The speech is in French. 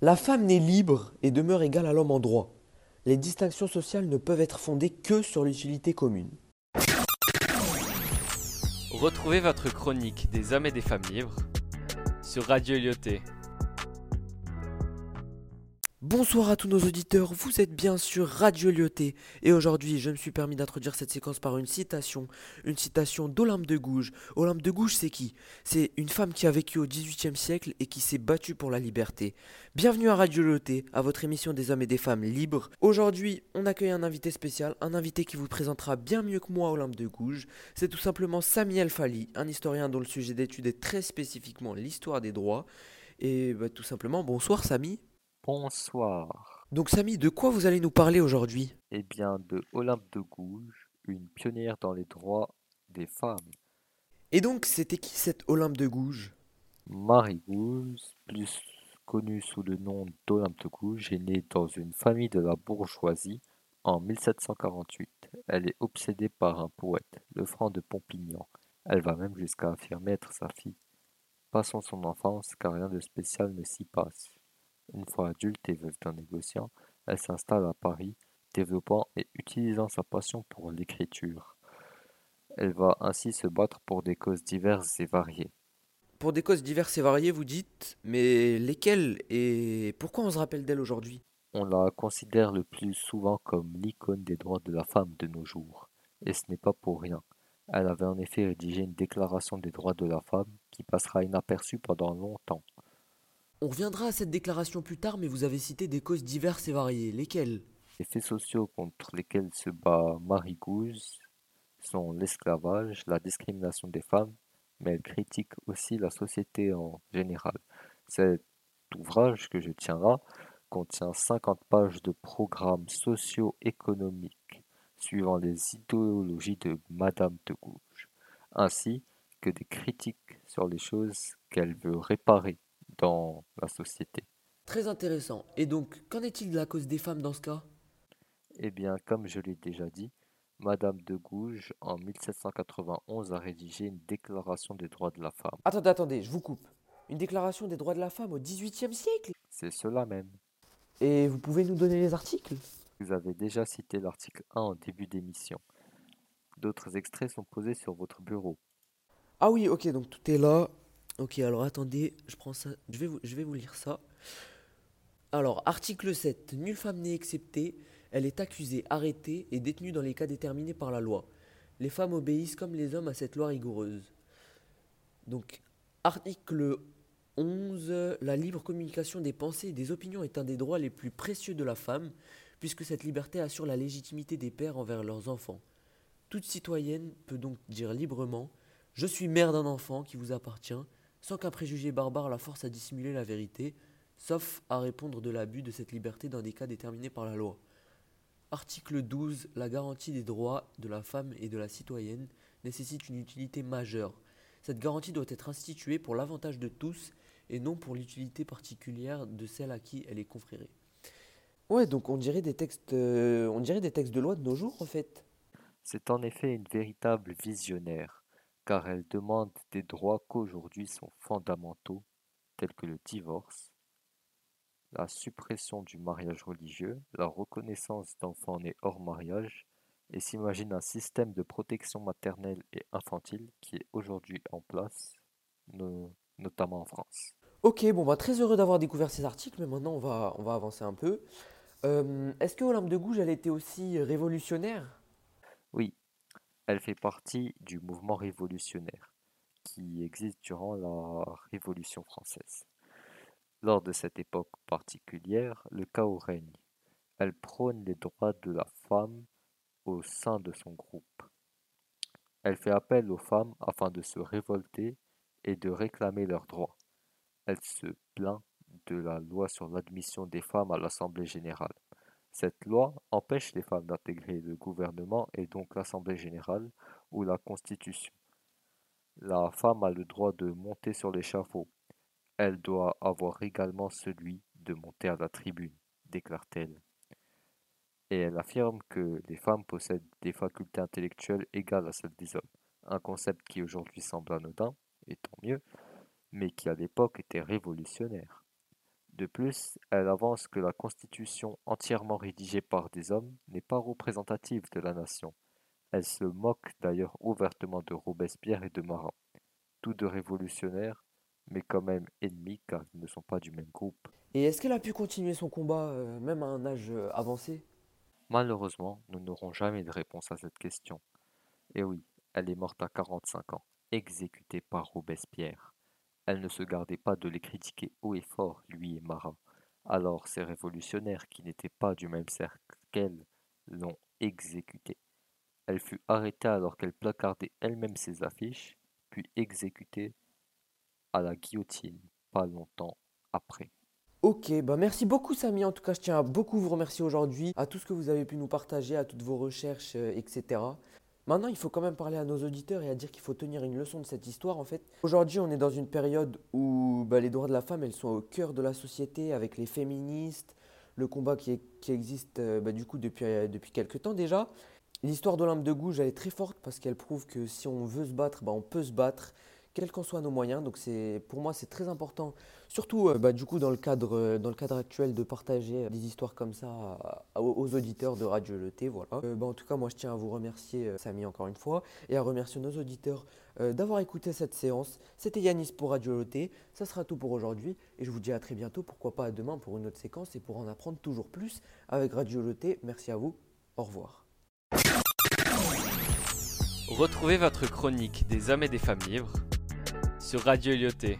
La femme naît libre et demeure égale à l'homme en droit. Les distinctions sociales ne peuvent être fondées que sur l'utilité commune. Retrouvez votre chronique des hommes et des femmes libres sur Radio Lyoté. Bonsoir à tous nos auditeurs, vous êtes bien sur Radio Lyoté et aujourd'hui je me suis permis d'introduire cette séquence par une citation, une citation d'Olympe de Gouges. Olympe de Gouges c'est qui? C'est une femme qui a vécu au XVIIIe siècle et qui s'est battue pour la liberté. Bienvenue à Radio Lyoté, à votre émission des hommes et des femmes libres. Aujourd'hui on accueille un invité spécial, un invité qui vous présentera bien mieux que moi Olympe de Gouges. C'est tout simplement Sami El Fali, un historien dont le sujet d'étude est très spécifiquement l'histoire des droits. Et bah, tout simplement bonsoir Sami. Bonsoir. Donc Samy, de quoi vous allez nous parler aujourd'hui? Eh bien, de Olympe de Gouges, une pionnière dans les droits des femmes. Et donc, c'était qui cette Olympe de Gouges? Marie Gouges, plus connue sous le nom d'Olympe de Gouges, est née dans une famille de la bourgeoisie en 1748. Elle est obsédée par un poète, le franc de Pompignan. Elle va même jusqu'à affirmer être sa fille. Passons son enfance, car rien de spécial ne s'y passe. Une fois adulte et veuve d'un négociant, elle s'installe à Paris, développant et utilisant sa passion pour l'écriture. Elle va ainsi se battre pour des causes diverses et variées. Pour des causes diverses et variées, vous dites, mais lesquelles et pourquoi on se rappelle d'elle aujourd'hui? On la considère le plus souvent comme l'icône des droits de la femme de nos jours, et ce n'est pas pour rien. Elle avait en effet rédigé une déclaration des droits de la femme qui passera inaperçue pendant longtemps. On reviendra à cette déclaration plus tard, mais vous avez cité des causes diverses et variées. Lesquelles? Les faits sociaux contre lesquels se bat Marie Gouze sont l'esclavage, la discrimination des femmes, mais elle critique aussi la société en général. Cet ouvrage que je tiens là contient 50 pages de programmes socio-économiques suivant les idéologies de Madame de Gouges, ainsi que des critiques sur les choses qu'elle veut réparer dans la société. Très intéressant. Et donc, qu'en est-il de la cause des femmes dans ce cas? Eh bien, comme je l'ai déjà dit, Madame de Gouges, en 1791, a rédigé une déclaration des droits de la femme. Attendez, attendez, je vous coupe. Une déclaration des droits de la femme au XVIIIe siècle? C'est cela même. Et vous pouvez nous donner les articles? Vous avez déjà cité l'article 1 en début d'émission. D'autres extraits sont posés sur votre bureau. Ah oui, ok, donc tout est là. Ok, alors attendez, je prends ça, je vais vous, vais vous lire ça. Alors, article 7, nulle femme n'est exceptée, elle est accusée, arrêtée et détenue dans les cas déterminés par la loi. Les femmes obéissent comme les hommes à cette loi rigoureuse. Donc, article 11, la libre communication des pensées et des opinions est un des droits les plus précieux de la femme, puisque cette liberté assure la légitimité des pères envers leurs enfants. Toute citoyenne peut donc dire librement Je suis mère d'un enfant qui vous appartient, sans qu'un préjugé barbare la force à dissimuler la vérité, sauf à répondre de l'abus de cette liberté dans des cas déterminés par la loi. Article 12. La garantie des droits de la femme et de la citoyenne nécessite une utilité majeure. Cette garantie doit être instituée pour l'avantage de tous et non pour l'utilité particulière de celle à qui elle est conférée. Ouais, donc on dirait des textes, euh, on dirait des textes de loi de nos jours en fait. C'est en effet une véritable visionnaire car elle demande des droits qu'aujourd'hui sont fondamentaux, tels que le divorce, la suppression du mariage religieux, la reconnaissance d'enfants nés hors mariage, et s'imagine un système de protection maternelle et infantile qui est aujourd'hui en place, notamment en France. Ok, bon, bah, très heureux d'avoir découvert ces articles, mais maintenant on va, on va avancer un peu. Euh, est-ce que Olympe de Gouges, elle était aussi révolutionnaire? Oui, elle fait partie du mouvement révolutionnaire qui existe durant la Révolution française. Lors de cette époque particulière, le chaos règne. Elle prône les droits de la femme au sein de son groupe. Elle fait appel aux femmes afin de se révolter et de réclamer leurs droits. Elle se plaint de la loi sur l'admission des femmes à l'Assemblée générale. Cette loi empêche les femmes d'intégrer le gouvernement et donc l'Assemblée générale ou la Constitution. La femme a le droit de monter sur l'échafaud. Elle doit avoir également celui de monter à la tribune, déclare-t-elle. Et elle affirme que les femmes possèdent des facultés intellectuelles égales à celles des hommes, un concept qui aujourd'hui semble anodin, et tant mieux, mais qui à l'époque était révolutionnaire. De plus, elle avance que la constitution entièrement rédigée par des hommes n'est pas représentative de la nation. Elle se moque d'ailleurs ouvertement de Robespierre et de Marat, tous deux révolutionnaires, mais quand même ennemis car ils ne sont pas du même groupe. Et est-ce qu'elle a pu continuer son combat euh, même à un âge euh, avancé? Malheureusement, nous n'aurons jamais de réponse à cette question. Et oui, elle est morte à 45 ans, exécutée par Robespierre. Elle ne se gardait pas de les critiquer haut et fort, lui et Marat. Alors ces révolutionnaires qui n'étaient pas du même cercle qu'elle l'ont exécutée. Elle fut arrêtée alors qu'elle placardait elle-même ses affiches, puis exécutée à la guillotine pas longtemps après. Ok, bah merci beaucoup Samy. En tout cas, je tiens à beaucoup vous remercier aujourd'hui, à tout ce que vous avez pu nous partager, à toutes vos recherches, euh, etc. Maintenant, il faut quand même parler à nos auditeurs et à dire qu'il faut tenir une leçon de cette histoire en fait. Aujourd'hui, on est dans une période où bah, les droits de la femme, elles sont au cœur de la société avec les féministes, le combat qui, existe euh, bah, du coup depuis, euh, depuis quelques temps déjà. L'histoire d'Olympe de Gouges, elle est très forte parce qu'elle prouve que si on veut se battre, bah, on peut se battre quels qu'en soient nos moyens. Donc c'est pour moi c'est très important, surtout euh, bah, du coup dans le cadre euh, dans le cadre actuel de partager des histoires comme ça aux, auditeurs de Radio Le Voilà. Euh, bah, en tout cas moi je tiens à vous remercier Samy encore une fois et à remercier nos auditeurs d'avoir écouté cette séance. C'était Yanis pour Radio Le Ça sera tout pour aujourd'hui et je vous dis à très bientôt. Pourquoi pas à demain pour une autre séquence et pour en apprendre toujours plus avec Radio Le Merci à vous. Au revoir. Retrouvez votre chronique des hommes et des femmes libres sur Radio Lyoté.